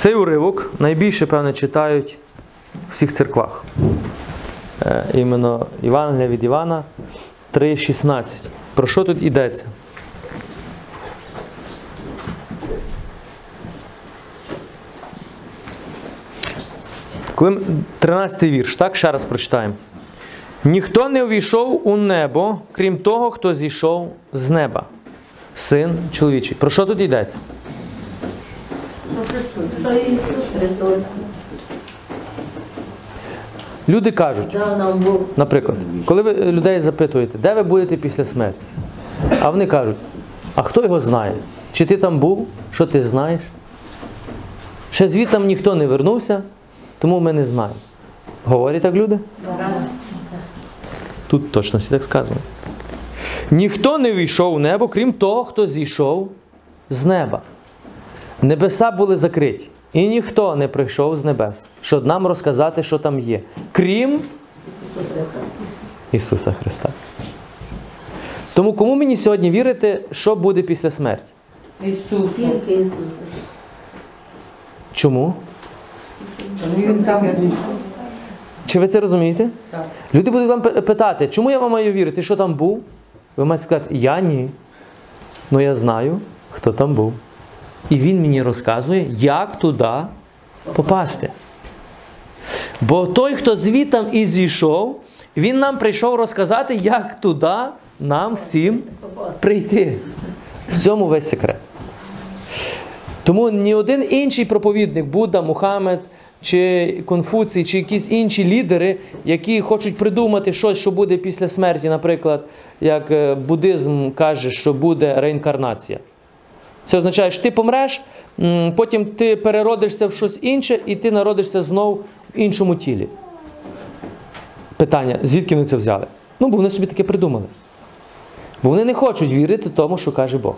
Цей уривок найбільше, певне, читають в всіх церквах. Е, іменно Євангелія від Івана 3,16. Про що тут йдеться? Коли м- 13 вірш, так? Ще раз прочитаємо. Ніхто не увійшов у небо, крім того, хто зійшов з неба. Син чоловічий. Про що тут йдеться? Що Ісус Христос Люди кажуть, наприклад, коли ви людей запитуєте, де ви будете після смерті? А вони кажуть, а хто його знає? Чи ти там був? Що ти знаєш? Ще звідтам ніхто не вернувся, тому ми не знаємо. Говорять так люди? Тут точно всі так сказано. Ніхто не війшов у небо, крім того, хто зійшов з неба. Небеса були закриті, і ніхто не прийшов з небес, щоб нам розказати, що там є, крім Ісуса Христа. Тому кому мені сьогодні вірити, що буде після смерті? Ісус. Тільки Ісуса. Чому? Він там. Чи ви це розумієте? Так. Люди будуть вам питати, чому я вам маю вірити, що там був? Ви маєте сказати, я ні. Ну я знаю, хто там був. І він мені розказує, як туди попасти. Бо той, хто звітам і зійшов, він нам прийшов розказати, як туди нам всім прийти. В цьому весь секрет. Тому ні один інший проповідник, Будда, Мухаммед, чи Конфуцій, чи якісь інші лідери, які хочуть придумати щось, що буде після смерті, наприклад, як е, буддизм каже, що буде реінкарнація. Це означає, що ти помреш, потім ти переродишся в щось інше, і ти народишся знов в іншому тілі. Питання: звідки вони це взяли? Ну, бо вони собі таке придумали. Бо вони не хочуть вірити тому, що каже Бог.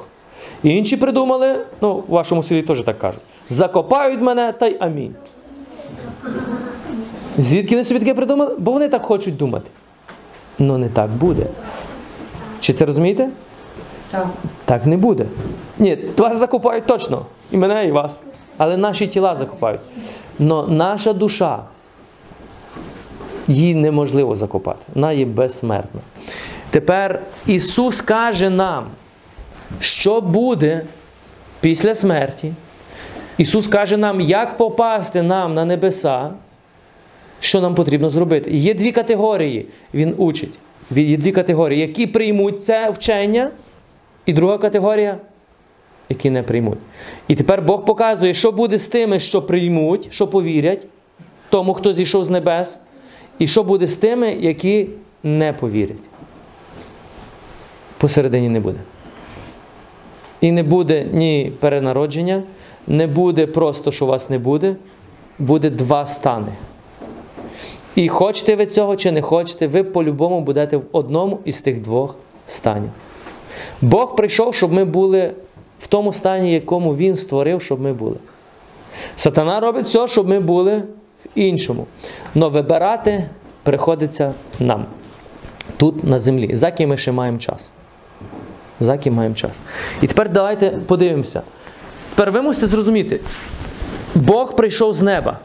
І інші придумали, ну, в вашому селі теж так кажуть: закопають мене та й амінь. Звідки вони собі таке придумали? Бо вони так хочуть думати. Ну не так буде. Чи це розумієте? Так. Не буде. Ні, вас закопають точно. І мене, і вас. Але наші тіла закопають. Но наша душа, її неможливо закопати. Вона є безсмертна. Тепер Ісус каже нам, що буде після смерті. Ісус каже нам, як попасти нам на небеса, що нам потрібно зробити. Є дві категорії, Він учить. Є дві категорії, які приймуть це вчення, і друга категорія, які не приймуть. І тепер Бог показує, що буде з тими, що приймуть, що повірять, тому, хто зійшов з небес, і що буде з тими, які не повірять. Посередині не буде. І не буде ні перенародження, не буде просто, що вас не буде, буде два стани. І хочете ви цього чи не хочете, ви по-любому будете в одному із тих двох станів. Бог прийшов, щоб ми були в тому стані, якому Він створив, щоб ми були. Сатана робить все, щоб ми були в іншому. Но вибирати приходиться нам тут на землі. За ким ми ще маємо час. За ким маємо час. І тепер давайте подивимося. Тепер ви мусите зрозуміти, Бог прийшов з неба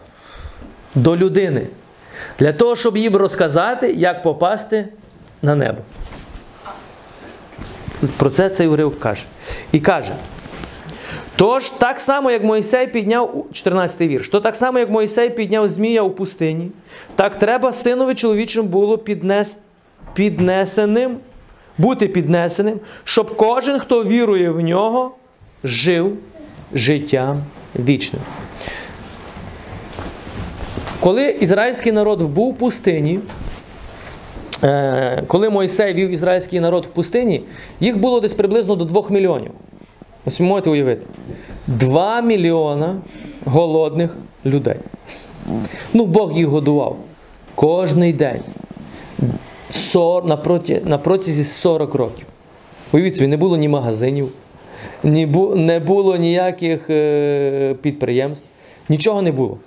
до людини для того, щоб їм розказати, як попасти на небо. Про це цей уривок каже. І каже: Тож, так само, як Мойсей підняв, 14 вірш, то так само, як Мойсей підняв Змія у пустині, так треба синові чоловічим було піднес, піднесеним, бути піднесеним, щоб кожен, хто вірує в нього, жив життям вічним. Коли ізраїльський народ був в пустині, коли Мойсей вів ізраїльський народ в пустині, їх було десь приблизно до 2 мільйонів. Ось ви можете уявити. 2 мільйона голодних людей. Ну, Бог їх годував кожний день. На протязі 40 років. Уявіть собі, не було ні магазинів, ні, не було ніяких е, підприємств, нічого не було.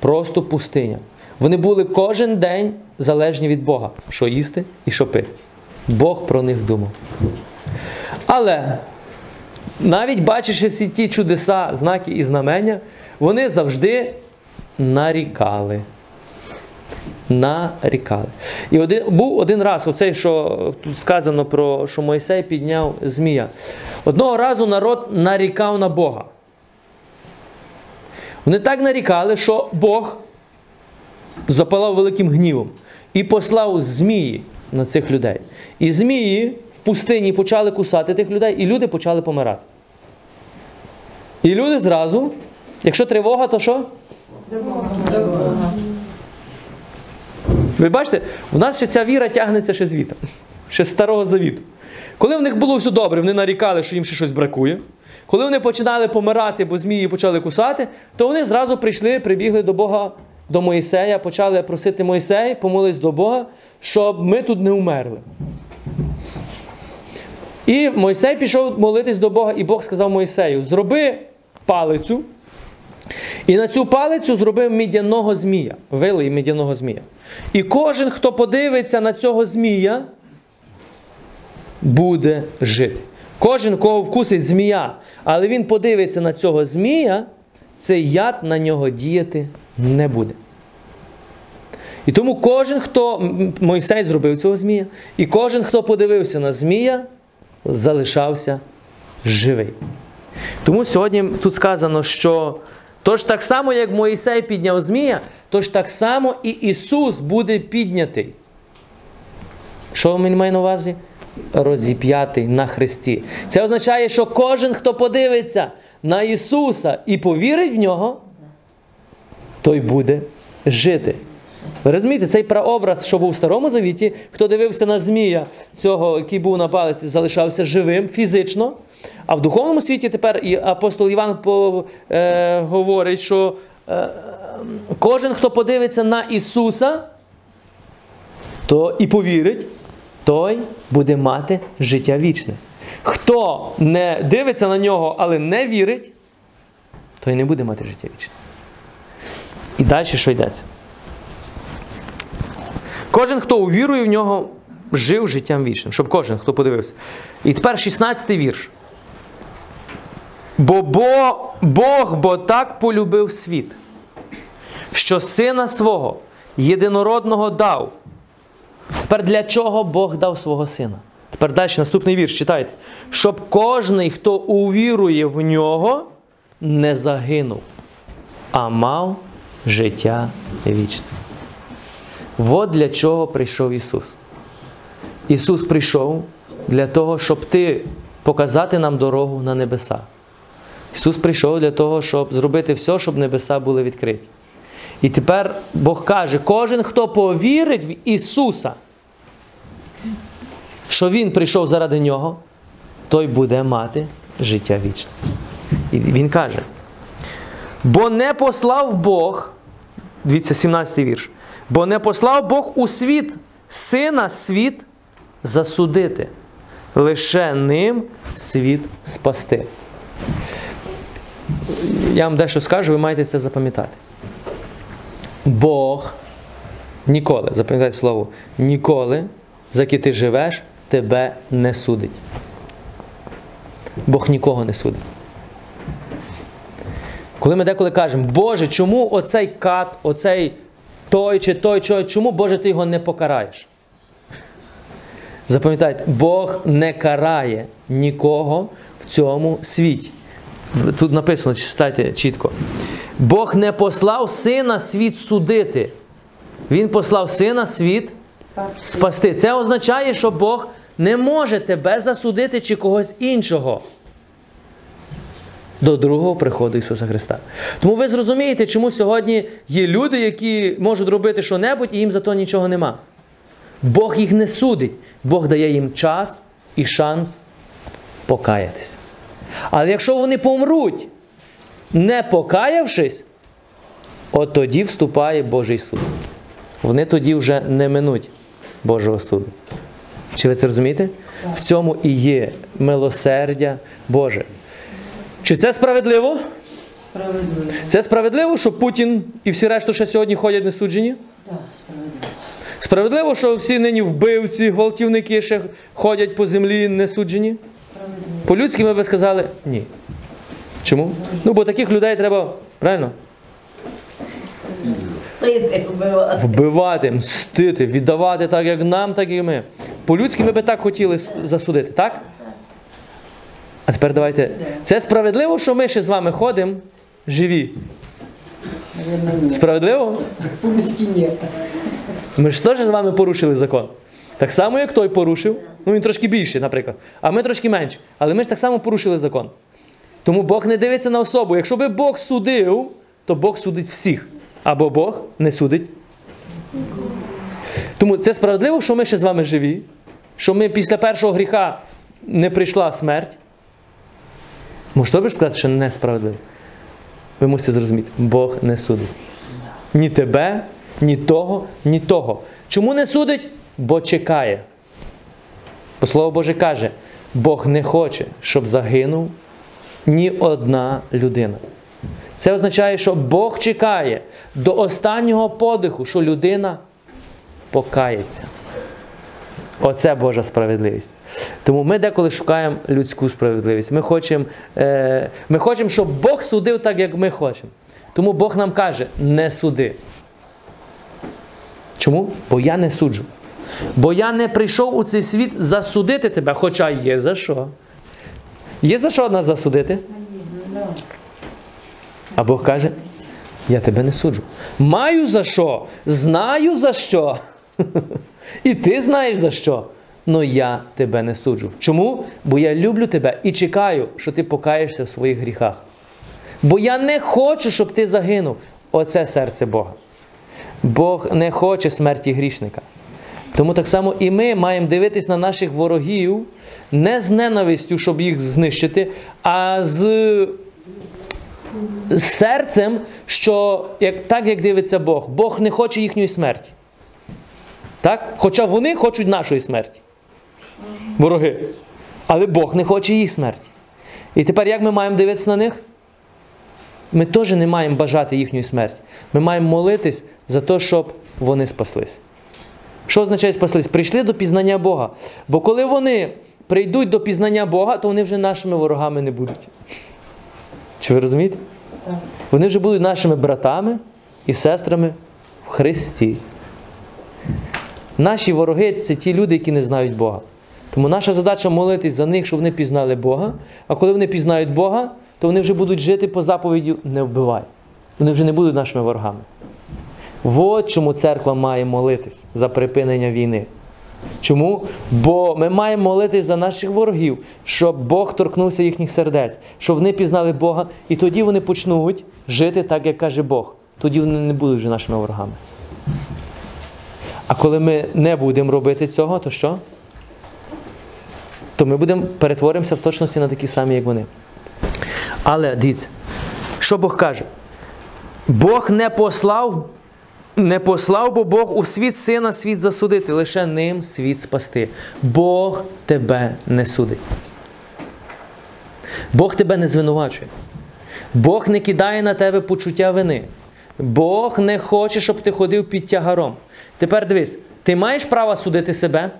Просто пустиня. Вони були кожен день залежні від Бога, що їсти і що пити. Бог про них думав. Але навіть бачачи всі ті чудеса, знаки і знамення, вони завжди нарікали. Нарікали. І один, був один раз, оцей, що тут сказано про що Мойсей підняв Змія. Одного разу народ нарікав на Бога. Вони так нарікали, що Бог запалав великим гнівом і послав змії на цих людей. І змії в пустині почали кусати тих людей, і люди почали помирати. І люди зразу, якщо тривога, то що? Ви бачите, в нас ще ця віра тягнеться ще звітом, ще з старого завіту. Коли в них було все добре, вони нарікали, що їм ще щось бракує. Коли вони починали помирати, бо змії почали кусати, то вони зразу прийшли, прибігли до Бога, до Моїсея, почали просити Моїсея, помолись до Бога, щоб ми тут не умерли. І Мойсей пішов молитись до Бога, і Бог сказав Мойсею: зроби палицю, і на цю палицю зробив мідяного змія, вилий мідяного змія. І кожен, хто подивиться на цього змія, буде жити. Кожен, кого вкусить змія, але він подивиться на цього змія, цей яд на нього діяти не буде. І тому кожен, хто Мойсей зробив цього змія, і кожен, хто подивився на змія, залишався живий. Тому сьогодні тут сказано, що тож так само, як Моїсей підняв Змія, тож так само і Ісус буде піднятий. Що він має на увазі? Розіп'ятий на Христі. Це означає, що кожен, хто подивиться на Ісуса і повірить в нього, той буде жити. Ви розумієте, цей прообраз, що був в Старому Завіті, хто дивився на Змія, цього, який був на палиці, залишався живим фізично. А в духовному світі тепер і апостол Іван по, е, говорить, що е, кожен, хто подивиться на Ісуса, то і повірить, той буде мати життя вічне. Хто не дивиться на нього, але не вірить, той не буде мати життя вічне. І далі що йдеться? Кожен, хто увірує в нього, жив життям вічним. Щоб кожен, хто подивився. І тепер 16-й вірш. Бо, бо Бог бо так полюбив світ, що сина свого єдинородного дав. Тепер для чого Бог дав свого сина? Тепер далі наступний вірш читайте. Щоб кожний, хто увірує в нього, не загинув, а мав життя вічне. От для чого прийшов Ісус. Ісус прийшов для того, щоб ти показати нам дорогу на небеса. Ісус прийшов для того, щоб зробити все, щоб небеса були відкриті. І тепер Бог каже: кожен, хто повірить в Ісуса, що Він прийшов заради нього, той буде мати життя вічне. І Він каже: бо не послав Бог, дивіться, 17 вірш, бо не послав Бог у світ сина світ засудити, лише ним світ спасти. Я вам дещо скажу, ви маєте це запам'ятати. Бог ніколи, запам'ятайте слово, ніколи, за яке ти живеш, тебе не судить. Бог нікого не судить. Коли ми деколи кажемо, Боже, чому оцей кат, оцей той чи той, чо- чому Боже ти його не покараєш? Запам'ятайте, Бог не карає нікого в цьому світі. Тут написано, читайте чітко. Бог не послав сина світ судити. Він послав сина світ спасти. Це означає, що Бог не може тебе засудити чи когось іншого до другого приходу Ісуса Христа. Тому ви зрозумієте, чому сьогодні є люди, які можуть робити що-небудь, і їм за то нічого нема. Бог їх не судить, Бог дає їм час і шанс покаятися. Але якщо вони помруть, не покаявшись, от тоді вступає Божий суд. Вони тоді вже не минуть Божого суду. Чи ви це розумієте? В цьому і є милосердя Боже. Чи це справедливо? Справедливо. Це справедливо, що Путін і всі решту ще сьогодні ходять несуджені? Так, справедливо. Справедливо, що всі нині вбивці, гвалтівники ще ходять по землі несуджені? Справедливо. По-людськи ми би сказали ні. Чому? Ну, бо таких людей треба, правильно? Стити, вбивати. Вбивати, мстити, віддавати так, як нам, так і ми. По-людськи ми би так хотіли засудити, так? А тепер давайте. Це справедливо, що ми ще з вами ходимо живі. Справедливо? По-людски нет. Ми ж теж з вами порушили закон. Так само, як той порушив. Ну він трошки більше, наприклад. А ми трошки менше. Але ми ж так само порушили закон. Тому Бог не дивиться на особу. Якщо би Бог судив, то Бог судить всіх. Або Бог не судить. Тому це справедливо, що ми ще з вами живі, що ми після першого гріха не прийшла смерть. Може, ж сказати, що несправедливо? Ви мусите зрозуміти, Бог не судить. Ні тебе, ні того, ні того. Чому не судить? Бо чекає. Бо Слово Боже каже, Бог не хоче, щоб загинув ні одна людина. Це означає, що Бог чекає до останнього подиху, що людина покається. Оце Божа справедливість. Тому ми деколи шукаємо людську справедливість. Ми хочемо, е, ми хочемо, щоб Бог судив так, як ми хочемо. Тому Бог нам каже: не суди. Чому? Бо я не суджу. Бо я не прийшов у цей світ засудити тебе, хоча є за що. Є за що нас засудити? А Бог каже: я тебе не суджу. Маю за що, знаю за що. І ти знаєш за що. Но я тебе не суджу. Чому? Бо я люблю тебе і чекаю, що ти покаєшся в своїх гріхах. Бо я не хочу, щоб ти загинув. Оце серце Бога. Бог не хоче смерті грішника. Тому так само і ми маємо дивитись на наших ворогів не з ненавистю, щоб їх знищити, а з серцем, що як, так як дивиться Бог, Бог не хоче їхньої смерті. Так? Хоча вони хочуть нашої смерті. Вороги. Але Бог не хоче їх смерті. І тепер як ми маємо дивитися на них? Ми теж не маємо бажати їхньої смерті. Ми маємо молитись за те, щоб вони спаслись. Що означає спаслись? Прийшли до пізнання Бога. Бо коли вони прийдуть до пізнання Бога, то вони вже нашими ворогами не будуть. Чи ви розумієте? Вони вже будуть нашими братами і сестрами в Христі. Наші вороги це ті люди, які не знають Бога. Тому наша задача молитись за них, щоб вони пізнали Бога. А коли вони пізнають Бога, то вони вже будуть жити по заповіді не вбивай. Вони вже не будуть нашими ворогами. От чому церква має молитись за припинення війни. Чому? Бо ми маємо молитись за наших ворогів, щоб Бог торкнувся їхніх сердець, щоб вони пізнали Бога, і тоді вони почнуть жити так, як каже Бог. Тоді вони не будуть вже нашими ворогами. А коли ми не будемо робити цього, то що? То ми будемо перетворимося в точності на такі самі, як вони. Але дивіться, що Бог каже? Бог не послав, не послав, бо Бог у світ сина світ засудити, лише ним світ спасти. Бог тебе не судить. Бог тебе не звинувачує. Бог не кидає на тебе почуття вини. Бог не хоче, щоб ти ходив під тягаром. Тепер дивись, ти маєш право судити себе?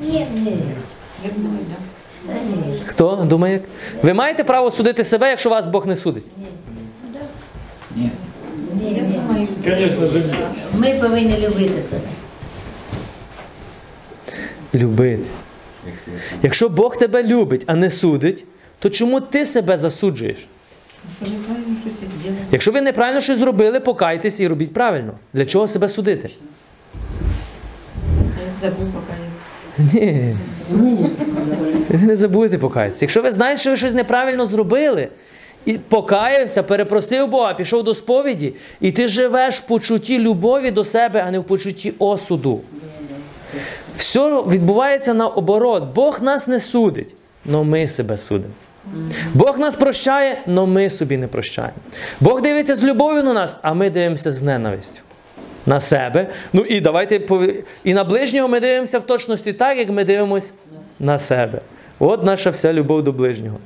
Ні, ні. Я думаю, да. Хто думає? Ви маєте право судити себе, якщо вас Бог не судить? Ні, Ні. Конечно же, нет. Ми повинні любити себе. Любити. Якщо Бог тебе любить, а не судить, то чому ти себе засуджуєш? Якщо ви неправильно щось зробили, покайтесь і робіть правильно. Для чого себе судити? Забув. Ні. Ви не забудьте покаятися. Якщо ви знаєте, що ви щось неправильно зробили, і покаявся, перепросив Бога, пішов до сповіді, і ти живеш в почутті любові до себе, а не в почутті осуду. Все відбувається наоборот. Бог нас не судить, але ми себе судимо. Бог нас прощає, але ми собі не прощаємо. Бог дивиться з любов'ю на нас, а ми дивимося з ненавистю. На себе. Ну і давайте і на ближнього ми дивимося в точності так, як ми дивимося на себе. От наша вся любов до ближнього.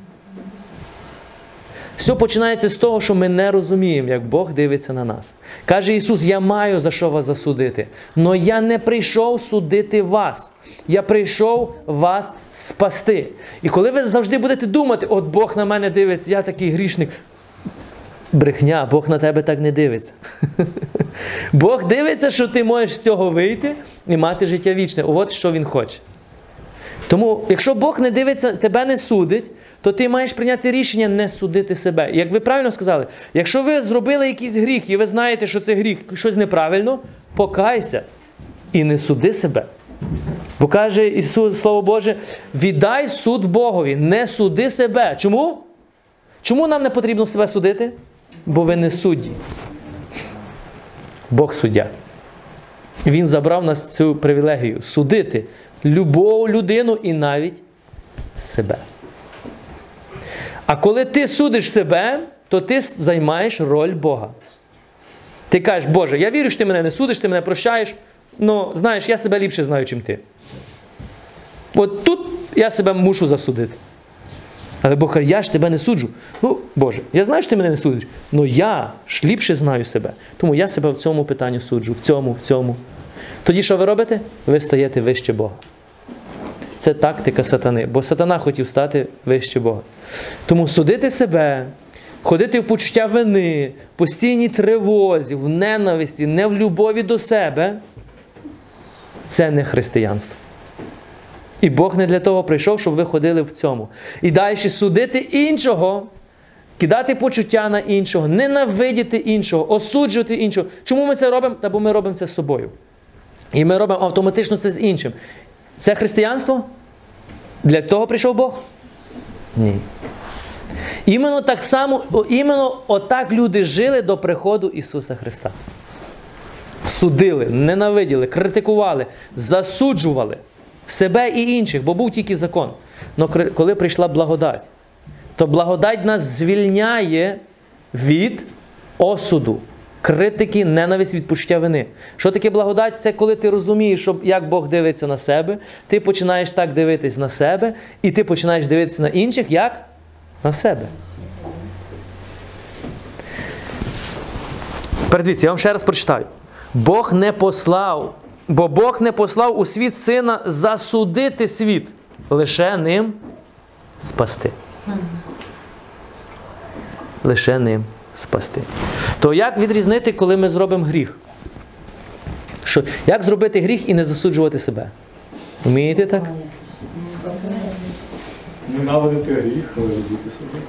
Все починається з того, що ми не розуміємо, як Бог дивиться на нас. Каже Ісус: Я маю за що вас засудити. Но я не прийшов судити вас. Я прийшов вас спасти. І коли ви завжди будете думати, от Бог на мене дивиться, я такий грішник. Брехня, Бог на тебе так не дивиться. Бог дивиться, що ти можеш з цього вийти і мати життя вічне. От що Він хоче. Тому, якщо Бог не дивиться, тебе не судить, то ти маєш прийняти рішення не судити себе. Як ви правильно сказали, якщо ви зробили якийсь гріх, і ви знаєте, що це гріх, щось неправильно, покайся і не суди себе. Бо каже Ісус, Слово Боже, віддай суд Богові, не суди себе. Чому? Чому нам не потрібно себе судити? Бо ви не судді. Бог суддя. Він забрав нас цю привілегію судити любого людину і навіть себе. А коли ти судиш себе, то ти займаєш роль Бога. Ти кажеш, Боже, я вірю, що ти мене не судиш, ти мене прощаєш, але знаєш, я себе ліпше знаю, чим ти. От тут я себе мушу засудити. Але Бог каже, я ж тебе не суджу. Ну, Боже, я знаю, що ти мене не судиш, але я ж ліпше знаю себе. Тому я себе в цьому питанні суджу, в цьому, в цьому. Тоді що ви робите? Ви стаєте вище Бога. Це тактика сатани, бо сатана хотів стати вище Бога. Тому судити себе, ходити в почуття вини, постійній тривозі, в ненависті, не в любові до себе це не християнство. І Бог не для того прийшов, щоб ви ходили в цьому. І далі судити іншого, кидати почуття на іншого, ненавидіти іншого, осуджувати іншого. Чому ми це робимо? Та бо ми робимо це з собою. І ми робимо автоматично це з іншим. Це християнство? Для того прийшов Бог? Ні. Іменно так само, іменно отак люди жили до приходу Ісуса Христа. Судили, ненавиділи, критикували, засуджували себе і інших, бо був тільки закон. Але коли прийшла благодать, то благодать нас звільняє від осуду, критики, ненависть від почуття вини. Що таке благодать? Це коли ти розумієш, що як Бог дивиться на себе, ти починаєш так дивитись на себе, і ти починаєш дивитися на інших, як на себе. Передивіться, я вам ще раз прочитаю. Бог не послав, бо Бог не послав у світ сина засудити світ, лише ним спасти. Лише ним спасти. То як відрізнити, коли ми зробимо гріх? Що, як зробити гріх і не засуджувати себе? Вмієте так? Ненавидити гріх, але любити себе.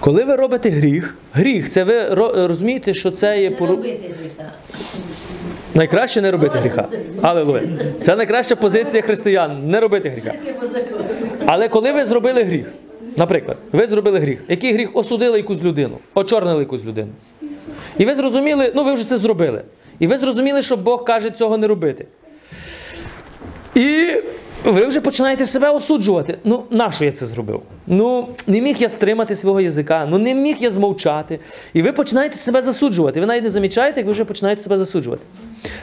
Коли ви робите гріх, гріх, це ви розумієте, що це є пору... найкраще не робити гріха. Алелуя. Це найкраща позиція християн не робити гріха. Але коли ви зробили гріх, наприклад, ви зробили гріх, який гріх осудили якусь людину, очорнили якусь людину. І ви зрозуміли, ну ви вже це зробили. І ви зрозуміли, що Бог каже цього не робити. І ви вже починаєте себе осуджувати. Ну, нащо я це зробив? Ну, не міг я стримати свого язика, ну не міг я змовчати. І ви починаєте себе засуджувати. Ви навіть не замічаєте, як ви вже починаєте себе засуджувати.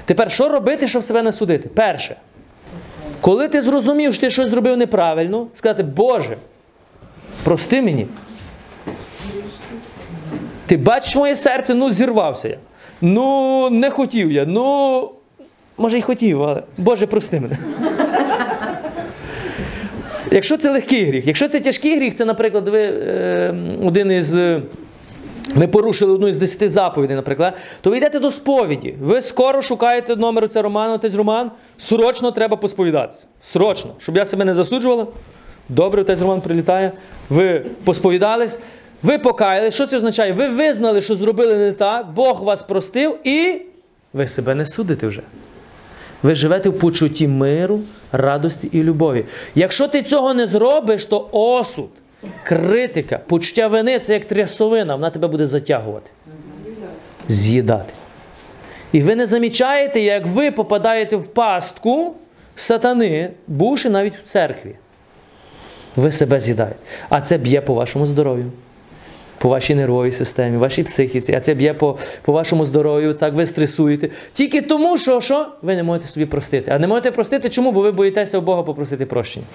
Тепер, що робити, щоб себе не судити? Перше. Коли ти зрозумів, що ти щось зробив неправильно, сказати, Боже, прости мені. Ти бачиш моє серце, ну зірвався я. Ну, не хотів я. Ну, може й хотів, але Боже, прости мене. Якщо це легкий гріх, якщо це тяжкий гріх, це, наприклад, ви е, один із. ми порушили одну із десяти заповідей, наприклад, то ви йдете до сповіді. Ви скоро шукаєте номер цього Роману, отець Роман. Срочно треба посповідатися. Срочно, щоб я себе не засуджувала. Добре, отець Роман прилітає. Ви посповідались, ви покаялись. Що це означає? Ви визнали, що зробили не так, Бог вас простив, і ви себе не судите вже. Ви живете в почутті миру, радості і любові. Якщо ти цього не зробиш, то осуд, критика, почуття вини це як трясовина, вона тебе буде затягувати. З'їдати. І ви не замічаєте, як ви попадаєте в пастку сатани, бувши навіть в церкві. Ви себе з'їдаєте. А це б'є по вашому здоров'ю по вашій нервовій системі, вашій психіці, а це б'є по, по вашому здоров'ю, так ви стресуєте. Тільки тому, що, що ви не можете собі простити. А не можете простити чому? Бо ви боїтеся у Бога попросити прощення.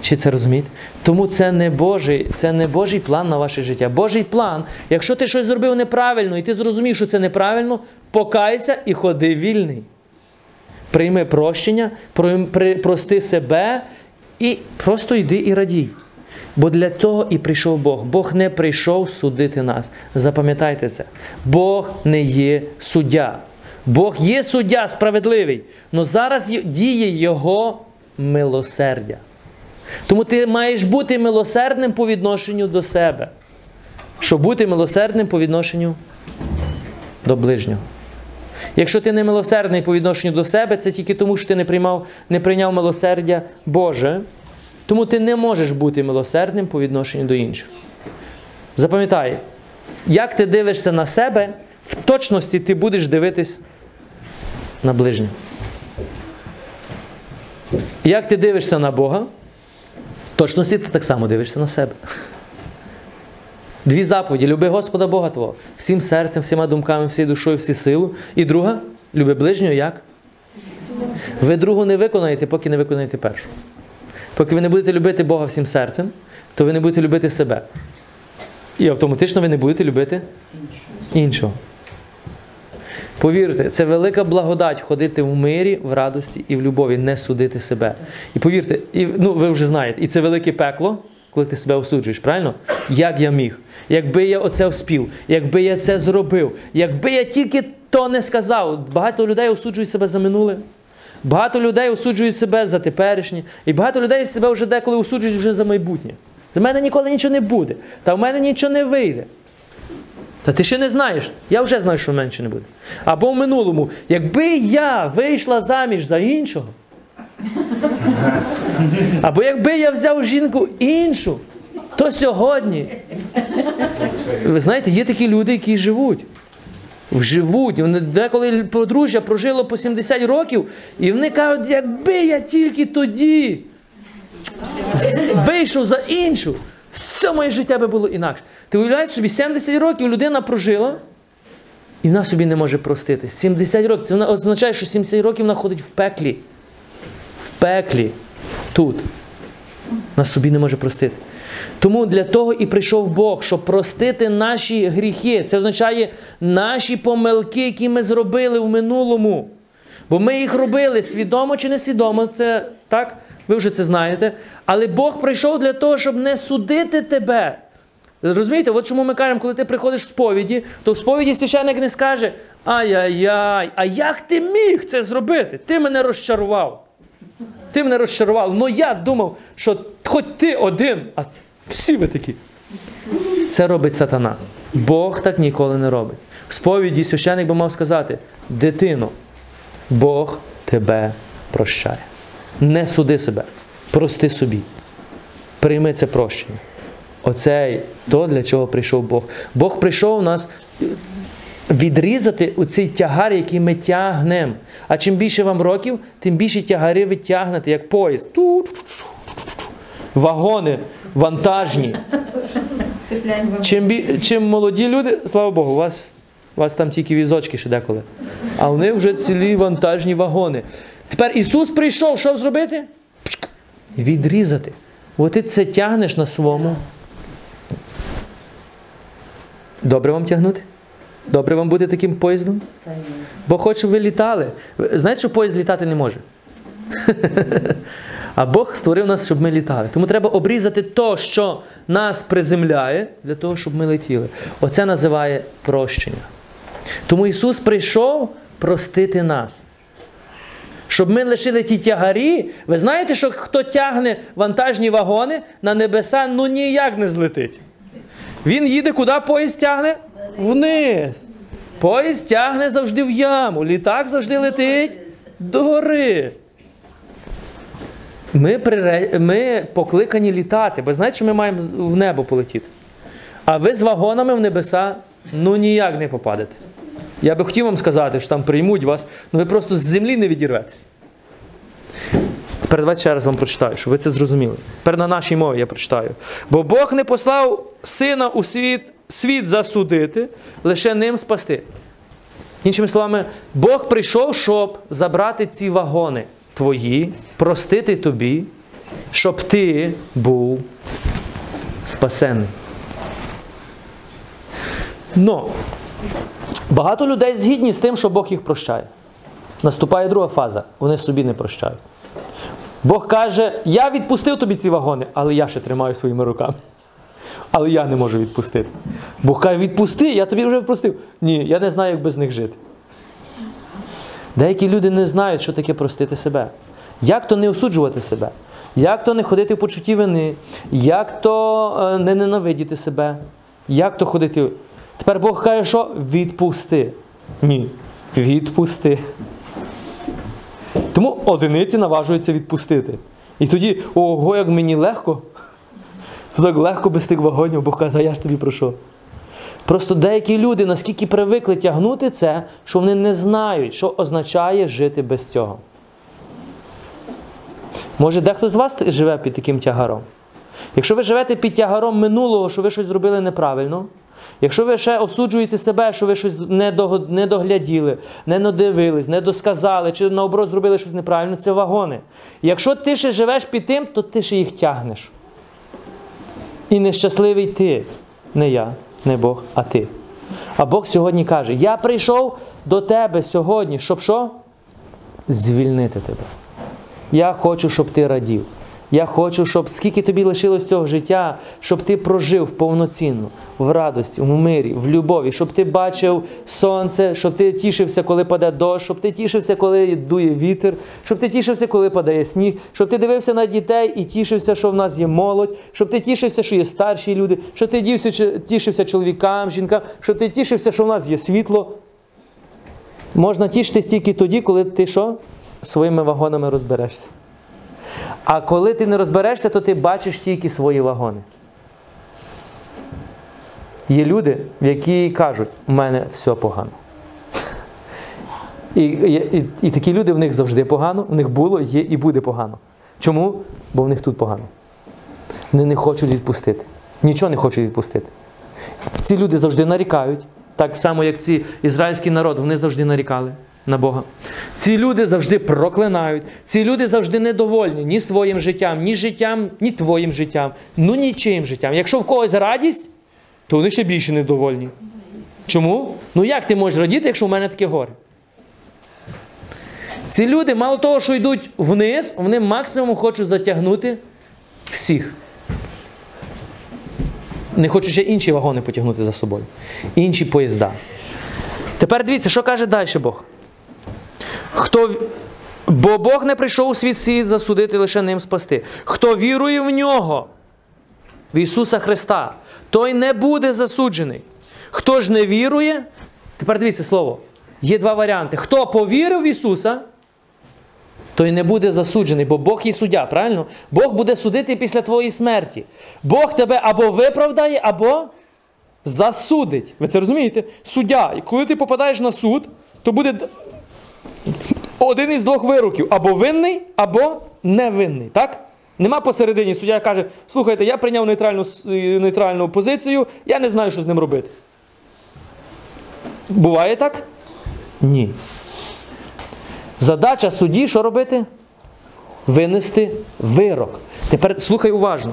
Чи це розумієте? Тому це не Божий, це не Божий план на ваше життя. Божий план, якщо ти щось зробив неправильно, і ти зрозумів, що це неправильно, покайся і ходи вільний. Прийми прощення, прости себе і просто йди і радій. Бо для того і прийшов Бог. Бог не прийшов судити нас. Запам'ятайте це. Бог не є суддя. Бог є суддя справедливий, але зараз діє Його милосердя. Тому ти маєш бути милосердним по відношенню до себе. Щоб бути милосердним по відношенню до ближнього. Якщо ти не милосердний по відношенню до себе, це тільки тому, що ти не, приймав, не прийняв милосердя Боже. Тому ти не можеш бути милосердним по відношенню до інших. Запам'ятай, як ти дивишся на себе, в точності ти будеш дивитись на ближнього. Як ти дивишся на Бога, в точності ти так само дивишся на себе. Дві заповіді: люби Господа Бога Твого всім серцем, всіма думками, всією душою, всі силу. І друга люби ближнього як? Ви другу не виконаєте, поки не виконаєте першу. Поки ви не будете любити Бога всім серцем, то ви не будете любити себе. І автоматично ви не будете любити іншого. Повірте, це велика благодать ходити в мирі, в радості і в любові, не судити себе. І повірте, і, ну, ви вже знаєте, і це велике пекло, коли ти себе осуджуєш, правильно? Як я міг? Якби я оце вспів, якби я це зробив, якби я тільки то не сказав. Багато людей осуджують себе за минуле. Багато людей осуджують себе за теперішнє, і багато людей себе вже деколи осуджують вже за майбутнє. За мене ніколи нічого не буде, та в мене нічого не вийде. Та ти ще не знаєш. Я вже знаю, що в мене нічого не буде. Або в минулому, якби я вийшла заміж за іншого, або якби я взяв жінку іншу, то сьогодні. Ви знаєте, є такі люди, які живуть. Живуть. Вони деколи подружжя прожило по 70 років, і вони кажуть, якби я тільки тоді вийшов за іншу, все моє життя би було інакше. Ти уявляєш собі, 70 років людина прожила, і вона собі не може простити. 70 років. Це означає, що 70 років вона ходить в пеклі. Пеклі. Тут. Вона собі не може простити. Тому для того і прийшов Бог, щоб простити наші гріхи. Це означає наші помилки, які ми зробили в минулому. Бо ми їх робили свідомо чи несвідомо, це так, ви вже це знаєте. Але Бог прийшов для того, щоб не судити тебе. Розумієте, от чому ми кажемо, коли ти приходиш в сповіді, то в сповіді священник не скаже: Ай-яй-яй, а як ти міг це зробити? Ти мене розчарував. Ти мене розчарував. Ну я думав, що хоч ти один, а всі ви такі. Це робить сатана. Бог так ніколи не робить. В сповіді священник би мав сказати: дитино, Бог тебе прощає. Не суди себе, прости собі. Прийми це прощення. Оце то, для чого прийшов Бог. Бог прийшов у нас відрізати оцей тягар, який ми тягнемо. А чим більше вам років, тим більше тягари ви тягнете, як поїзд. Вагони вантажні. Чим, бі... Чим молоді люди, слава Богу, у вас, у вас там тільки візочки ще деколи. А в них вже цілі вантажні вагони. Тепер Ісус прийшов, що зробити? Відрізати. От ти це тягнеш на своєму. Добре вам тягнути? Добре вам бути таким поїздом? Бо хоче, ви літали. Знаєте, що поїзд літати не може? А Бог створив нас, щоб ми літали. Тому треба обрізати то, що нас приземляє, для того, щоб ми летіли. Оце називає прощення. Тому Ісус прийшов простити нас. Щоб ми лишили ті тягарі. Ви знаєте, що хто тягне вантажні вагони на небеса, ну ніяк не злетить. Він їде куди поїзд тягне? Вниз. Поїзд тягне завжди в яму. Літак завжди летить догори. Ми, прире... ми покликані літати, бо знаєте, що ми маємо в небо полетіти. А ви з вагонами в небеса ну ніяк не попадете. Я би хотів вам сказати, що там приймуть вас, але ви просто з землі не відірветесь. Тепер давайте ще раз вам прочитаю, щоб ви це зрозуміли. Тепер на нашій мові я прочитаю. Бо Бог не послав сина у світ, світ засудити, лише ним спасти. Іншими словами, Бог прийшов, щоб забрати ці вагони твої, простити тобі щоб ти був спасенний. Но багато людей згідні з тим, що Бог їх прощає. Наступає друга фаза. Вони собі не прощають. Бог каже: Я відпустив тобі ці вагони, але я ще тримаю своїми руками. Але я не можу відпустити. Бог каже, відпусти, я тобі вже відпустив. Ні, я не знаю, як без них жити. Деякі люди не знають, що таке простити себе. Як то не осуджувати себе? Як то не ходити в почутті вини? Як то е, не ненавидіти себе? Як то ходити? Тепер Бог каже, що відпусти. Ні. Відпусти. Тому одиниці наважуються відпустити. І тоді, ого, як мені легко. То так легко без тих вагонів, Бог каже, а я ж тобі про що? Просто деякі люди наскільки привикли тягнути це, що вони не знають, що означає жити без цього. Може, дехто з вас живе під таким тягаром? Якщо ви живете під тягаром минулого, що ви щось зробили неправильно, якщо ви ще осуджуєте себе, що ви щось не догляділи, не надивились, не досказали, чи наоборот зробили щось неправильно, це вагони. Якщо ти ще живеш під тим, то ти ще їх тягнеш. І нещасливий ти, не я, не Бог, а ти. А Бог сьогодні каже: Я прийшов до тебе сьогодні, щоб що? Звільнити тебе. Я хочу, щоб ти радів. Я хочу, щоб скільки тобі лишилось цього життя, щоб ти прожив повноцінно, в радості, в мирі, в любові, щоб ти бачив сонце, щоб ти тішився, коли паде дощ, щоб ти тішився, коли дує вітер, щоб ти тішився, коли падає сніг, щоб ти дивився на дітей і тішився, що в нас є молодь, щоб ти тішився, що є старші люди, щоб ти дівся- тішився чоловікам, жінкам, щоб ти тішився, що в нас є світло. Можна тішитись тільки тоді, коли ти що? Своїми вагонами розберешся. А коли ти не розберешся, то ти бачиш тільки свої вагони. Є люди, які кажуть, у мене все погано. І, і, і, і такі люди в них завжди погано, в них було, є і буде погано. Чому? Бо в них тут погано. Вони не хочуть відпустити. Нічого не хочуть відпустити. Ці люди завжди нарікають, так само, як ці ізраїльський народ, вони завжди нарікали на Бога. Ці люди завжди проклинають, ці люди завжди недовольні ні своїм життям, ні життям, ні твоїм життям, ну нічим життям. Якщо в когось радість, то вони ще більше недовольні. Чому? Ну як ти можеш радіти, якщо в мене таке горе? Ці люди, мало того, що йдуть вниз, вони максимум хочуть затягнути всіх. Не хочуть ще інші вагони потягнути за собою. Інші поїзда. Тепер дивіться, що каже далі Бог. Хто... Бо Бог не прийшов у світ світ засудити, лише ним спасти. Хто вірує в нього, в Ісуса Христа, той не буде засуджений. Хто ж не вірує, тепер дивіться слово. Є два варіанти. Хто повірив в Ісуса, той не буде засуджений, бо Бог є суддя, правильно? Бог буде судити після твоєї смерті. Бог тебе або виправдає, або засудить. Ви це розумієте? Суддя. І коли ти попадаєш на суд, то буде один із двох вироків: або винний, або невинний. Так? Нема посередині. Суддя каже: слухайте, я прийняв нейтральну, е, нейтральну позицію, я не знаю, що з ним робити. Буває так? Ні. Задача судді, що робити? Винести вирок. Тепер слухай уважно.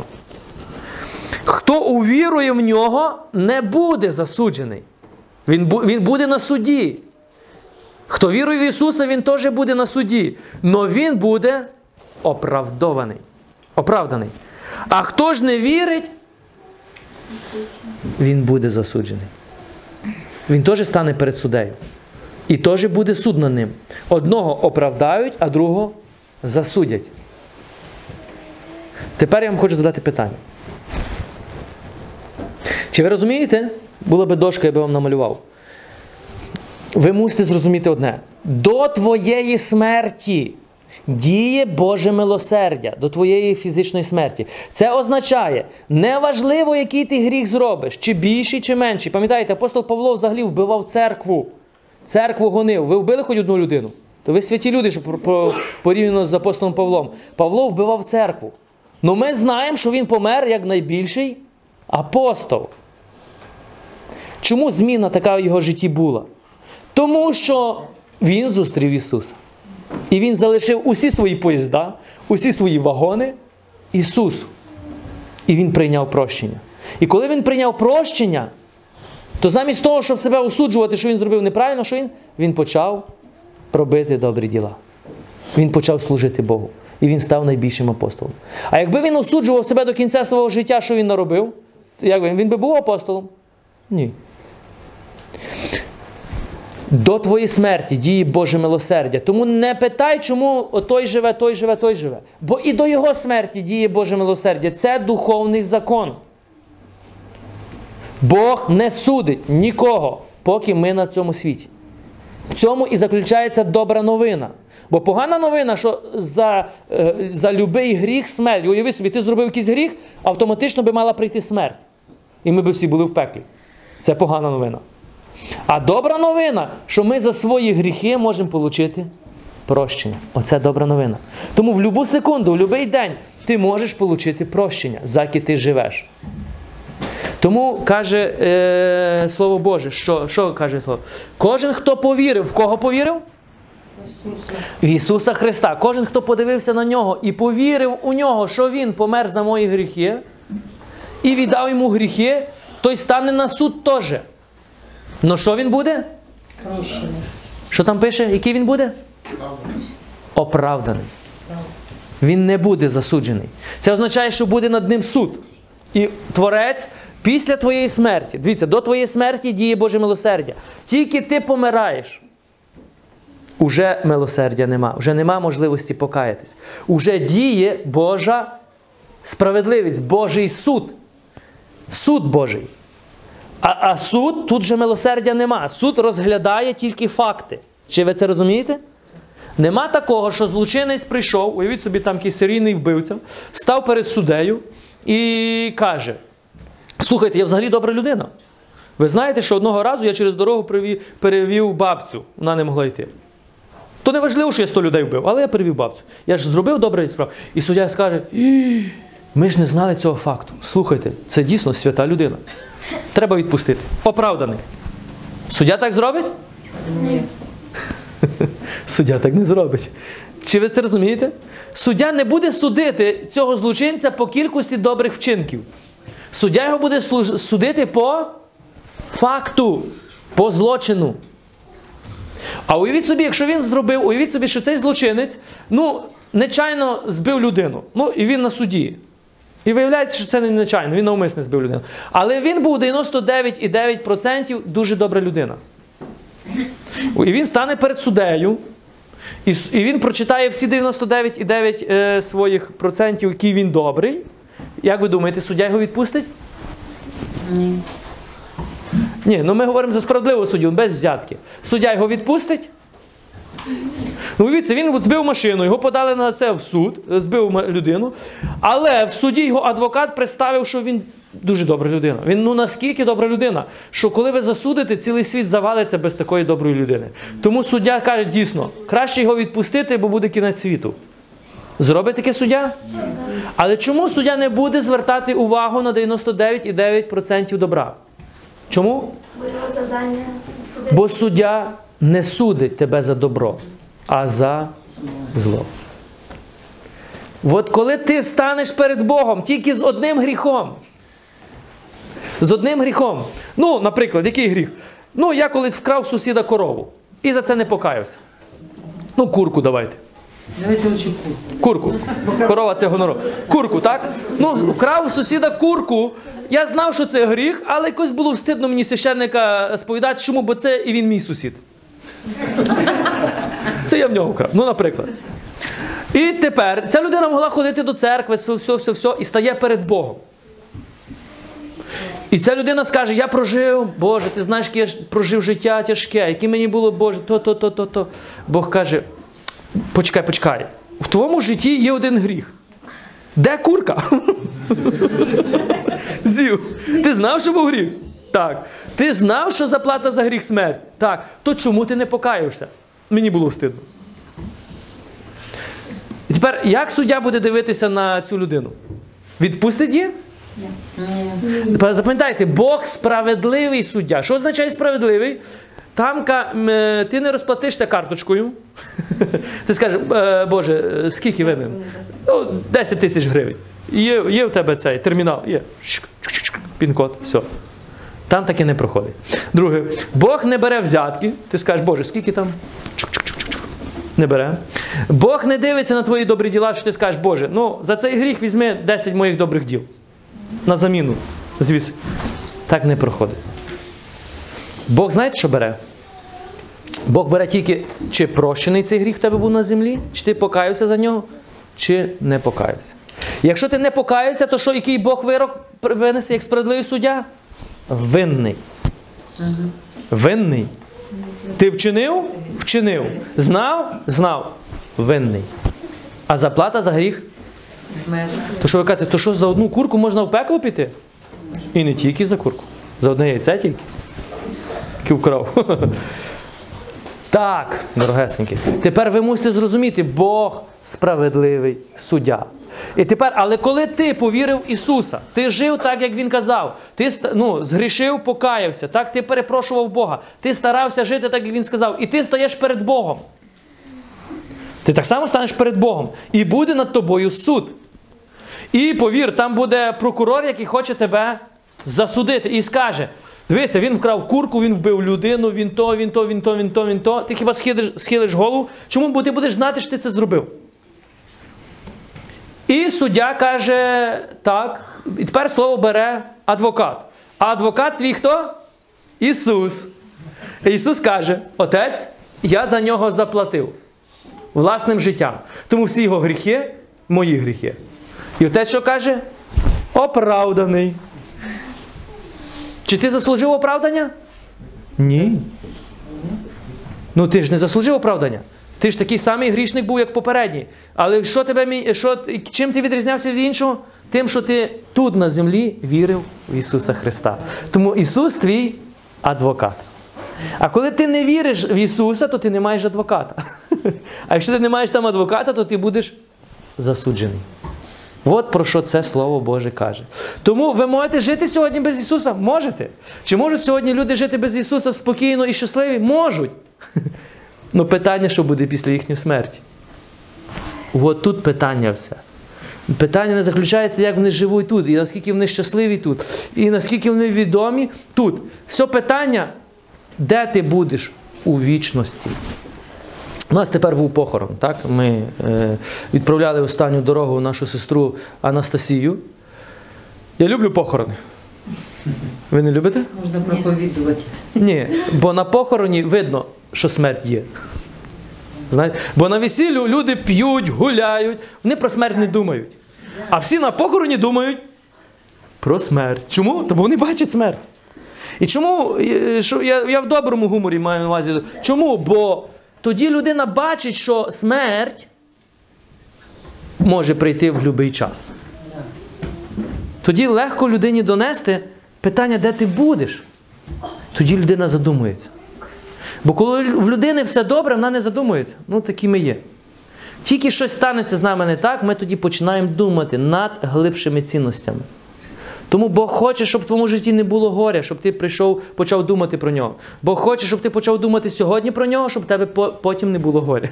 Хто увірує в нього, не буде засуджений. Він, він буде на суді. Хто вірує в Ісуса, він теж буде на суді. Но він буде оправдований. Оправданий. А хто ж не вірить, він буде засуджений. Він теж стане перед суддею. І теж буде суд над ним. Одного оправдають, а другого засудять. Тепер я вам хочу задати питання. Чи ви розумієте? Була би дошка, я би вам намалював. Ви мусите зрозуміти одне: до твоєї смерті діє Боже милосердя, до твоєї фізичної смерті. Це означає, неважливо, який ти гріх зробиш, чи більший, чи менший. Пам'ятаєте, апостол Павло взагалі вбивав церкву. Церкву гонив. Ви вбили хоч одну людину? То ви святі люди, що порівняно з апостолом Павлом. Павло вбивав церкву. Ну ми знаємо, що він помер як найбільший апостол. Чому зміна така в його житті була? Тому що він зустрів Ісуса. І він залишив усі свої поїзда, усі свої вагони Ісусу. І Він прийняв прощення. І коли Він прийняв прощення, то замість того, щоб себе осуджувати, що він зробив неправильно, що він? Він почав робити добрі діла. Він почав служити Богу. І він став найбільшим апостолом. А якби він осуджував себе до кінця свого життя, що він наробив, то як він? Він би був апостолом? Ні. До твоєї смерті діє Боже милосердя. Тому не питай, чому той живе, той живе, той живе. Бо і до його смерті діє Боже милосердя. Це духовний закон. Бог не судить нікого, поки ми на цьому світі. В цьому і заключається добра новина. Бо погана новина, що за, е, за любий гріх смерть. Уяви собі, ти зробив якийсь гріх, автоматично би мала прийти смерть. І ми б всі були в пеклі. Це погана новина. А добра новина, що ми за свої гріхи можемо отримати прощення. Оце добра новина. Тому в будь-яку секунду, в будь-який день ти можеш отримати прощення, заки ти живеш. Тому каже е, Слово Боже, що, що каже Слово? Кожен, хто повірив, в кого повірив? В Ісуса Христа. Кожен, хто подивився на нього і повірив у нього, що Він помер за мої гріхи, і віддав йому гріхи, той стане на суд теж. Ну що він буде? Прощений. Що там пише? Який він буде? Оправданий. Він не буде засуджений. Це означає, що буде над ним суд. І Творець після твоєї смерті, дивіться, до твоєї смерті діє Боже милосердя. Тільки ти помираєш. Уже милосердя нема, вже нема можливості покаятись. Уже діє Божа справедливість, Божий суд. Суд Божий. А, а суд тут же милосердя нема. Суд розглядає тільки факти. Чи ви це розумієте? Нема такого, що злочинець прийшов, уявіть собі, там якийсь серійний вбивця, став перед суддею і каже: Слухайте, я взагалі добра людина. Ви знаєте, що одного разу я через дорогу привів, перевів бабцю, вона не могла йти. То не важливо, що я 100 людей вбив, але я перевів бабцю. Я ж зробив добре справу. І суддя скаже: ми ж не знали цього факту. Слухайте, це дійсно свята людина. Треба відпустити. Оправданий. Суддя так зробить? Ні. Суддя так не зробить. Чи ви це розумієте? Суддя не буде судити цього злочинця по кількості добрих вчинків. Суддя його буде судити по факту, по злочину. А уявіть собі, якщо він зробив, уявіть собі, що цей злочинець ну, нечайно збив людину. Ну, і він на суді. І виявляється, що це не нечайно, він навмисно збив людину. Але він був 99,9% дуже добра людина. І він стане перед суддею, і, і він прочитає всі 99,9 е, своїх процентів, які він добрий. Як ви думаєте, суддя його відпустить? Ні. Ні, ну ми говоримо за справедливу суддю, без взятки. Суддя його відпустить? Ну, дивіться, він збив машину, його подали на це в суд, збив людину. Але в суді його адвокат представив, що він дуже добра людина. Він ну наскільки добра людина, що коли ви засудите, цілий світ завалиться без такої доброї людини. Тому суддя каже, дійсно, краще його відпустити, бо буде кінець світу. Зробить таке суддя? Але чому суддя не буде звертати увагу на 99,9% добра? Чому? Бо його завдання. Бо суддя не судить тебе за добро, а за зло. От коли ти станеш перед Богом тільки з одним гріхом. З одним гріхом. Ну, наприклад, який гріх? Ну, я колись вкрав сусіда корову і за це не покаявся. Ну, курку давайте. Давайте лучше курку. Курку. Корова це гоноров. Курку, так? Ну, вкрав сусіда курку. Я знав, що це гріх, але якось було встидно мені священника сповідати, чому, бо це і він мій сусід. Це я в нього вкрав. Ну, наприклад. І тепер ця людина могла ходити до церкви, все, все, все, все, і стає перед Богом. І ця людина скаже: Я прожив, Боже, ти знаєш, яке я прожив життя тяжке, яке мені було, Боже, то, то, то, то, то. Бог каже: почекай, почекай. В твоєму житті є один гріх. Де курка? Зів. Ти знав, що був гріх? Так. Ти знав, що заплата за гріх смерть? Так. То чому ти не покаявся? Мені було встидно. І тепер, як суддя буде дивитися на цю людину? Відпустить її? Ні. Тепер запам'ятайте, Бог справедливий суддя. Що означає справедливий? Там е, ти не розплатишся карточкою. Ти скажеш, «Е, Боже, е, скільки винен? Ну, 10 тисяч гривень. Є, є в тебе цей термінал, є. Пін-код, все. Там таке не проходить. Друге, Бог не бере взятки. Ти скажеш, Боже, скільки там? Не бере. Бог не дивиться на твої добрі діла, що ти скажеш, Боже, ну за цей гріх візьми 10 моїх добрих діл. На заміну. Звісно. Так не проходить. Бог знаєте, що бере? Бог бере тільки, чи прощений цей гріх в тебе був на землі, чи ти покаявся за нього, чи не покаявся. Якщо ти не покаявся, то що який Бог вирок винесе як справедливий суддя? Винний. Винний. Ти вчинив? Вчинив. Знав? Знав. Винний. А заплата за гріх? То що ви кажете, то що за одну курку можна в пекло піти? І не тільки за курку. За одне яйце тільки. Яке вкрав. Так, дорогесенькі. Тепер ви мусите зрозуміти, Бог справедливий суддя. І тепер, але коли ти повірив Ісуса, ти жив так, як Він казав, ти ну, згрішив, покаявся, так, ти перепрошував Бога, ти старався жити так, як Він сказав, і ти стаєш перед Богом. Ти так само станеш перед Богом. І буде над тобою суд. І повір, там буде прокурор, який хоче тебе засудити, і скаже: дивися, він вкрав курку, він вбив людину, він то, він то, він то, він то, він то. Ти хіба схилиш, схилиш голову? Чому? Ти будеш знати, що ти це зробив. І суддя каже: так, і тепер слово бере адвокат. А адвокат твій хто? Ісус. Ісус каже: Отець, я за нього заплатив власним життям. Тому всі його гріхи мої гріхи. І отець що каже? Оправданий. Чи ти заслужив оправдання? Ні. Ну ти ж не заслужив оправдання. Ти ж такий самий грішник був, як попередній. Але що тебе, що, чим ти відрізнявся від іншого? Тим, що ти тут на землі вірив в Ісуса Христа. Тому Ісус твій адвокат. А коли ти не віриш в Ісуса, то ти не маєш адвоката. А якщо ти не маєш там адвоката, то ти будеш засуджений. От про що це Слово Боже каже. Тому ви можете жити сьогодні без Ісуса? Можете. Чи можуть сьогодні люди жити без Ісуса спокійно і щасливі? Можуть. Ну питання, що буде після їхньої смерті. От тут питання все. Питання не заключається, як вони живуть тут, і наскільки вони щасливі тут, і наскільки вони відомі тут. Все питання, де ти будеш у вічності. У нас тепер був похорон. Так? Ми е, відправляли останню дорогу нашу сестру Анастасію. Я люблю похорони. Ви не любите? Можна проповідувати. Ні, бо на похороні видно, що смерть є. Знаєте? Бо на весіллю люди п'ють, гуляють, вони про смерть не думають. А всі на похороні думають про смерть. Чому? Тому вони бачать смерть. І чому е, що я, я в доброму гуморі маю на увазі? Чому? Бо тоді людина бачить, що смерть може прийти в будь-який час. Тоді легко людині донести питання, де ти будеш. Тоді людина задумується. Бо коли в людини все добре, вона не задумується. Ну, такі ми є. Тільки щось станеться з нами не так, ми тоді починаємо думати над глибшими цінностями. Тому Бог хоче, щоб в твоєму житті не було горя, щоб ти прийшов, почав думати про нього. Бог хоче, щоб ти почав думати сьогодні про нього, щоб в тебе потім не було горя.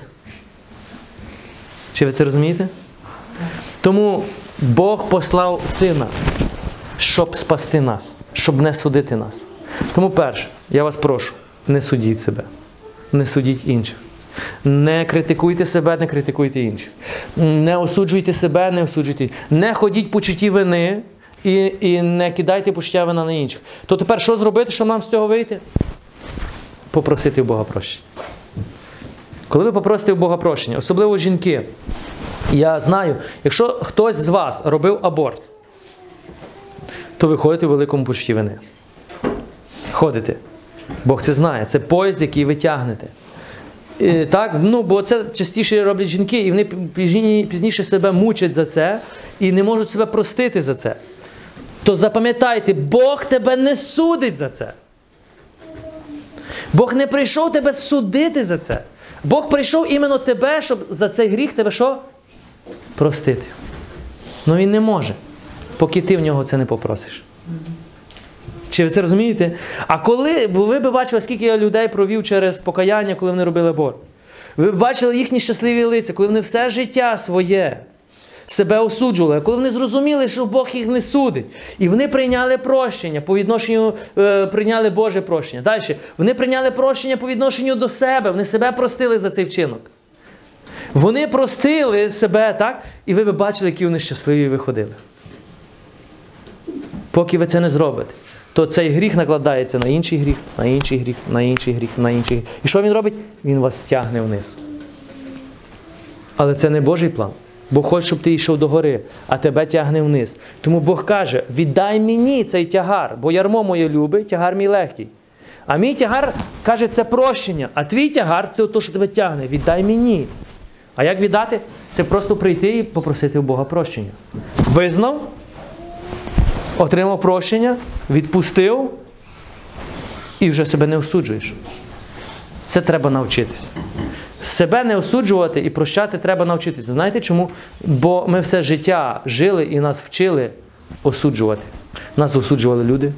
Чи ви це розумієте? Тому Бог послав сина, щоб спасти нас, щоб не судити нас. Тому перше, я вас прошу, не судіть себе, не судіть інших. Не критикуйте себе, не критикуйте інших. Не осуджуйте себе, не осуджуйте. Не ходіть по чутті вини і, і не кидайте почуття вина на інших. То тепер що зробити, щоб нам з цього вийти? Попросити у Бога прощення. Коли ви попросите у Бога прощення, особливо жінки, я знаю, якщо хтось з вас робив аборт, то ви ходите у великому почутті вини. Ходите. Бог це знає. Це поїзд, який ви тягнете. І, так, ну, бо це частіше роблять жінки, і вони пізніше себе мучать за це і не можуть себе простити за це. То запам'ятайте, Бог тебе не судить за це. Бог не прийшов тебе судити за це. Бог прийшов іменно тебе, щоб за цей гріх тебе що? Простити. Ну він не може, поки ти в нього це не попросиш. Чи ви це розумієте? А коли, бо ви б бачили, скільки я людей провів через покаяння, коли вони робили аборт. Ви б бачили їхні щасливі лиця, коли вони все життя своє себе осуджували. А коли вони зрозуміли, що Бог їх не судить, і вони прийняли прощення по відношенню, е, прийняли Боже прощення. Далі, вони прийняли прощення по відношенню до себе, вони себе простили за цей вчинок. Вони простили себе, так? І ви б бачили, які вони щасливі виходили. Поки ви це не зробите, то цей гріх накладається на інший гріх, на інший гріх, на інший гріх, на інший гріх. І що він робить? Він вас стягне вниз. Але це не Божий план. Бог хоче, щоб ти йшов до гори, а тебе тягне вниз. Тому Бог каже: віддай мені цей тягар, бо ярмо моє любе, тягар мій легкий. А мій тягар каже, це прощення, а твій тягар це те, що тебе тягне. Віддай мені. А як віддати? Це просто прийти і попросити у Бога прощення. Визнав, отримав прощення, відпустив і вже себе не осуджуєш. Це треба навчитися. Себе не осуджувати і прощати треба навчитися. Знаєте чому? Бо ми все життя жили і нас вчили осуджувати. Нас осуджували люди,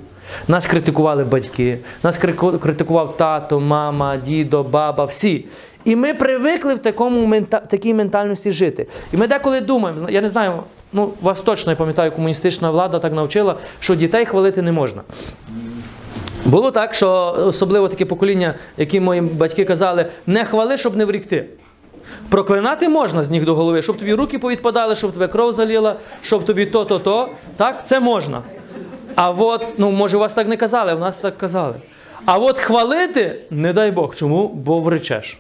нас критикували батьки, нас критикував тато, мама, дідо, баба, всі. І ми привикли в такому мента... такій ментальності жити. І ми деколи думаємо, я не знаю, ну вас точно я пам'ятаю, комуністична влада так навчила, що дітей хвалити не можна. Було так, що особливо таке покоління, які мої батьки казали, не хвали, щоб не врікти. Проклинати можна з ніг до голови, щоб тобі руки повідпадали, щоб тебе кров заліла, щоб тобі то-то-то. Так, це можна. А от, ну може, у вас так не казали, в нас так казали. А от хвалити, не дай Бог. Чому? Бо вречеш.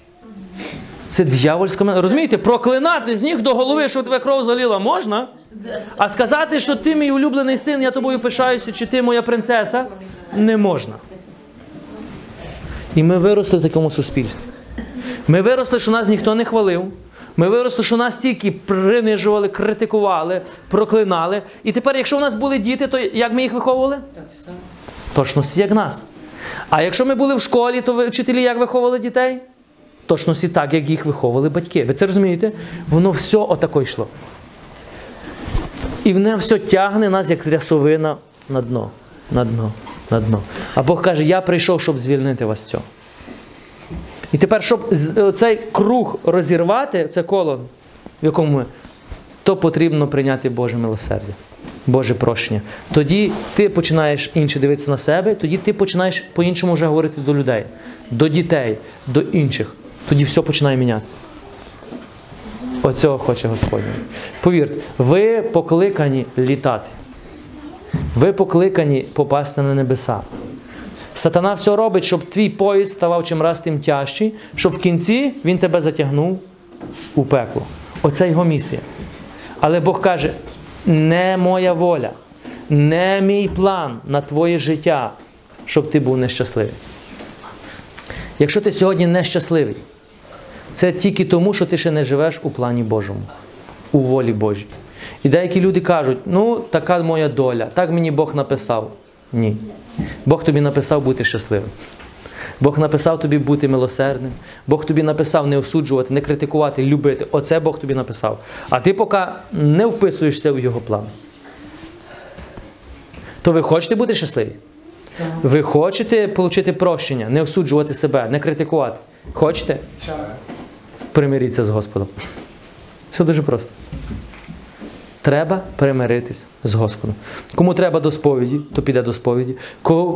Це дьявольська Розумієте, проклинати з ніг до голови, щоб тебе кров заліла, можна. А сказати, що ти мій улюблений син, я тобою пишаюся, чи ти моя принцеса, не можна. І ми виросли в такому суспільстві. Ми виросли, що нас ніхто не хвалив. Ми виросли, що нас тільки принижували, критикували, проклинали. І тепер, якщо в нас були діти, то як ми їх виховували? Так само. Точності, як нас. А якщо ми були в школі, то ви- вчителі як виховували дітей? Точності так, як їх виховували батьки. Ви це розумієте? Воно все отако йшло. І воно все тягне нас, як трясовина на дно, на дно, на дно. А Бог каже, я прийшов, щоб звільнити вас з цього. І тепер, щоб цей круг розірвати, це коло, в якому ми, то потрібно прийняти Боже милосердя, Боже прощення. Тоді ти починаєш інше дивитися на себе, тоді ти починаєш по-іншому вже говорити до людей, до дітей, до інших. Тоді все починає мінятися. Оцього хоче Господь. Повірте, ви покликані літати. Ви покликані попасти на небеса. Сатана все робить, щоб твій поїзд ставав чим раз тим тяжчий, щоб в кінці він тебе затягнув у пекло. Оце його місія. Але Бог каже: не моя воля, не мій план на твоє життя, щоб ти був нещасливий. Якщо ти сьогодні нещасливий, це тільки тому, що ти ще не живеш у плані Божому, у волі Божій. І деякі люди кажуть, ну, така моя доля, так мені Бог написав. Ні. Бог тобі написав бути щасливим. Бог написав тобі бути милосердним. Бог тобі написав не осуджувати, не критикувати, любити. Оце Бог тобі написав. А ти поки не вписуєшся в його план. То ви хочете бути щасливі? Ви хочете отримати прощення, не осуджувати себе, не критикувати. Хочете? Примиріться з Господом. Все дуже просто. Треба примиритись з Господом. Кому треба до сповіді, то піде до сповіді.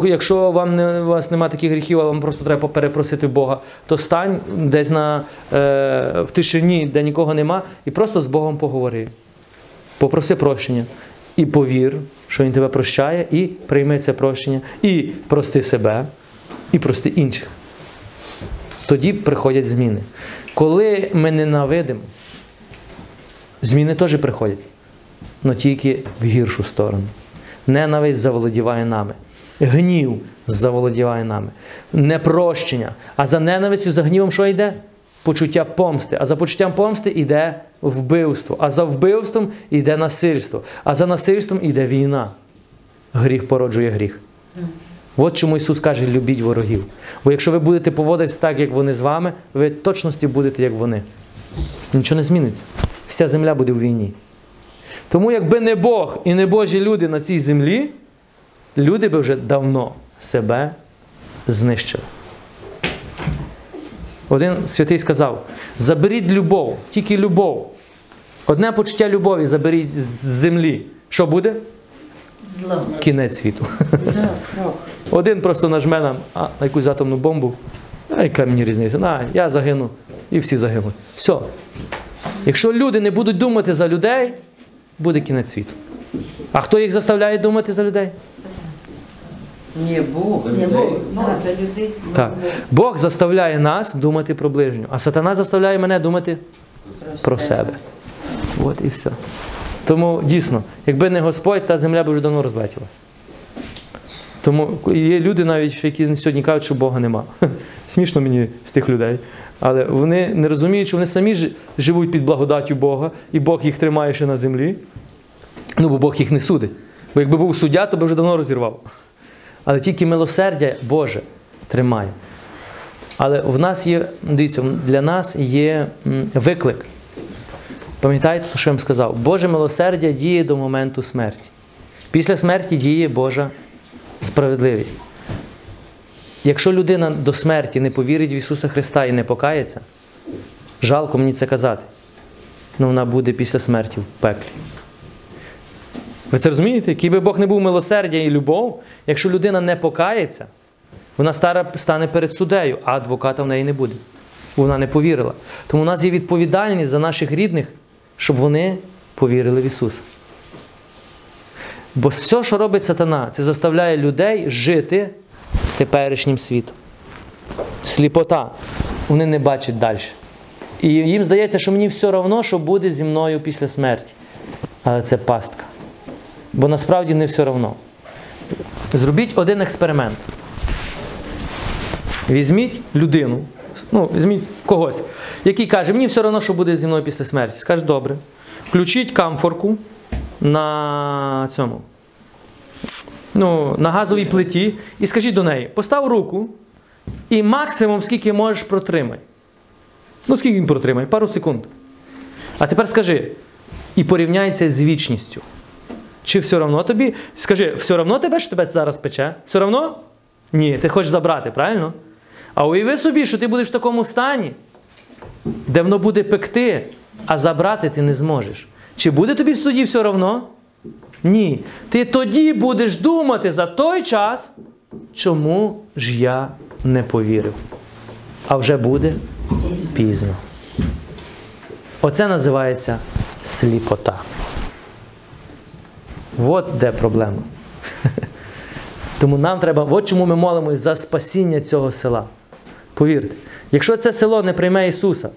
Якщо вам не, у вас немає таких гріхів, а вам просто треба перепросити Бога, то стань десь на, е, в тишині, де нікого нема, і просто з Богом поговори. Попроси прощення. І повір, що Він тебе прощає, і прийми це прощення, і прости себе, і прости інших. Тоді приходять зміни. Коли ми ненавидимо, зміни теж приходять, але тільки в гіршу сторону. Ненависть заволодіває нами. Гнів заволодіває нами. Непрощення. А за ненавистю, за гнівом що йде? Почуття помсти. А за почуттям помсти йде вбивство. А за вбивством йде насильство. А за насильством йде війна. Гріх породжує гріх. От чому Ісус каже, любіть ворогів. Бо якщо ви будете поводитися так, як вони з вами, ви точності будете, як вони. Нічого не зміниться. Вся земля буде в війні. Тому якби не Бог і не Божі люди на цій землі, люди би вже давно себе знищили. Один святий сказав: заберіть любов, тільки любов. Одне почуття любові заберіть з землі. Що буде? Зло. Кінець світу. Да. Один просто нажме нам а, на якусь атомну бомбу. А яка мені різниця? На, я загину. І всі загинуть. Все. Якщо люди не будуть думати за людей, буде кінець світу. А хто їх заставляє думати за людей? Ні, Бог. Ні, Бог, Бог за людей. Так. Бог заставляє нас думати про ближнього, а сатана заставляє мене думати про себе. От і все. Тому дійсно, якби не Господь, та земля б вже давно розлетілася. Тому є люди навіть, які сьогодні кажуть, що Бога нема. Смішно мені з тих людей. Але вони не розуміють, що вони самі живуть під благодаттю Бога, і Бог їх тримає ще на землі. Ну, бо Бог їх не судить. Бо якби був суддя, то би вже давно розірвав. Але тільки милосердя Боже тримає. Але в нас є, дивіться, для нас є виклик. Пам'ятаєте, що я вам сказав? Боже милосердя діє до моменту смерті. Після смерті діє Божа справедливість. Якщо людина до смерті не повірить в Ісуса Христа і не покається, жалко мені це казати, але вона буде після смерті в пеклі. Ви це розумієте? Який би Бог не був милосердя і любов, якщо людина не покається, вона стара стане перед суддею, а адвоката в неї не буде. Вона не повірила. Тому у нас є відповідальність за наших рідних, щоб вони повірили в Ісуса. Бо все, що робить сатана, це заставляє людей жити теперішнім світом. Сліпота. Вони не бачать далі. І їм здається, що мені все одно, що буде зі мною після смерті. Але це пастка. Бо насправді не все одно. Зробіть один експеримент. Візьміть людину, ну, візьміть когось, який каже, мені все одно, що буде зі мною після смерті. Скаже, добре. Включіть камфорку на цьому. Ну, на газовій плиті і скажіть до неї, постав руку і максимум, скільки можеш, протримай. Ну, скільки він протримає? Пару секунд. А тепер скажи, і порівняй з вічністю. Чи все одно тобі? Скажи, все одно тебе що тебе зараз пече? Все одно? Ні, ти хочеш забрати, правильно? А уяви собі, що ти будеш в такому стані, де воно буде пекти, а забрати ти не зможеш. Чи буде тобі в суді все одно? Ні. Ти тоді будеш думати за той час, чому ж я не повірив. А вже буде пізно. Оце називається сліпота. От де проблема. Тому нам треба, от чому ми молимось за спасіння цього села. Повірте, якщо це село не прийме Ісуса,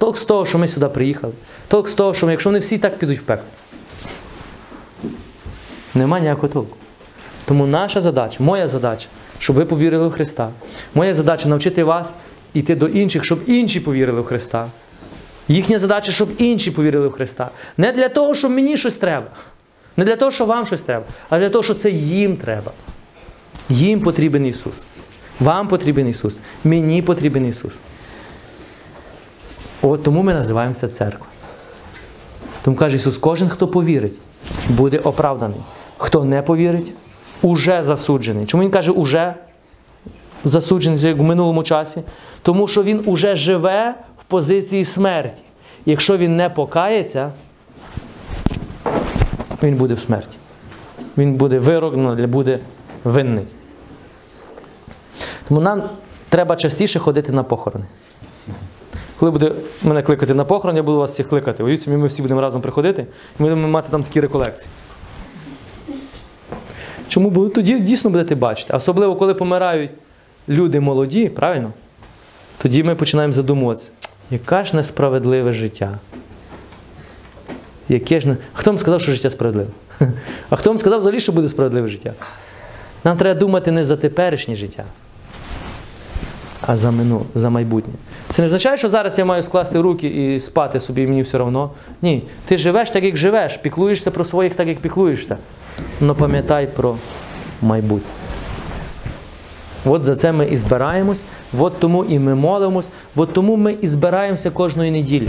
толк з того, що ми сюди приїхали, толк з того, що ми, якщо вони всі так підуть в пекло. Нема ніякого толку. Тому наша задача, моя задача, щоб ви повірили в Христа. Моя задача навчити вас йти до інших, щоб інші повірили в Христа. Їхня задача, щоб інші повірили в Христа. Не для того, щоб мені щось треба. Не для того, що вам щось треба, а для того, що це їм треба. Їм потрібен Ісус. Вам потрібен Ісус. Мені потрібен Ісус. От тому ми називаємося церква. Тому каже Ісус, кожен, хто повірить, буде оправданий. Хто не повірить, уже засуджений. Чому Він каже уже засуджений як в минулому часі? Тому що він уже живе в позиції смерті. Якщо він не покається, він буде в смерті. Він буде вирок, буде винний. Тому нам треба частіше ходити на похорони. Коли буде мене кликати на похорон, я буду вас всіх кликати. Уявіть собі, ми всі будемо разом приходити, і ми будемо мати там такі реколекції. Чому? Тоді дійсно будете бачити. Особливо, коли помирають люди молоді, правильно? Тоді ми починаємо задумуватися, яка ж несправедливе життя. Яке ж не... Хто вам сказав, що життя справедливе? А хто вам сказав взагалі, що буде справедливе життя? Нам треба думати не за теперішнє життя, а за мину, за майбутнє. Це не означає, що зараз я маю скласти руки і спати собі, і мені все одно. Ні. Ти живеш так, як живеш, піклуєшся про своїх так, як піклуєшся. Но пам'ятай про майбутнє. От за це ми і збираємось, от тому і ми молимось, от тому ми і збираємося кожної неділі.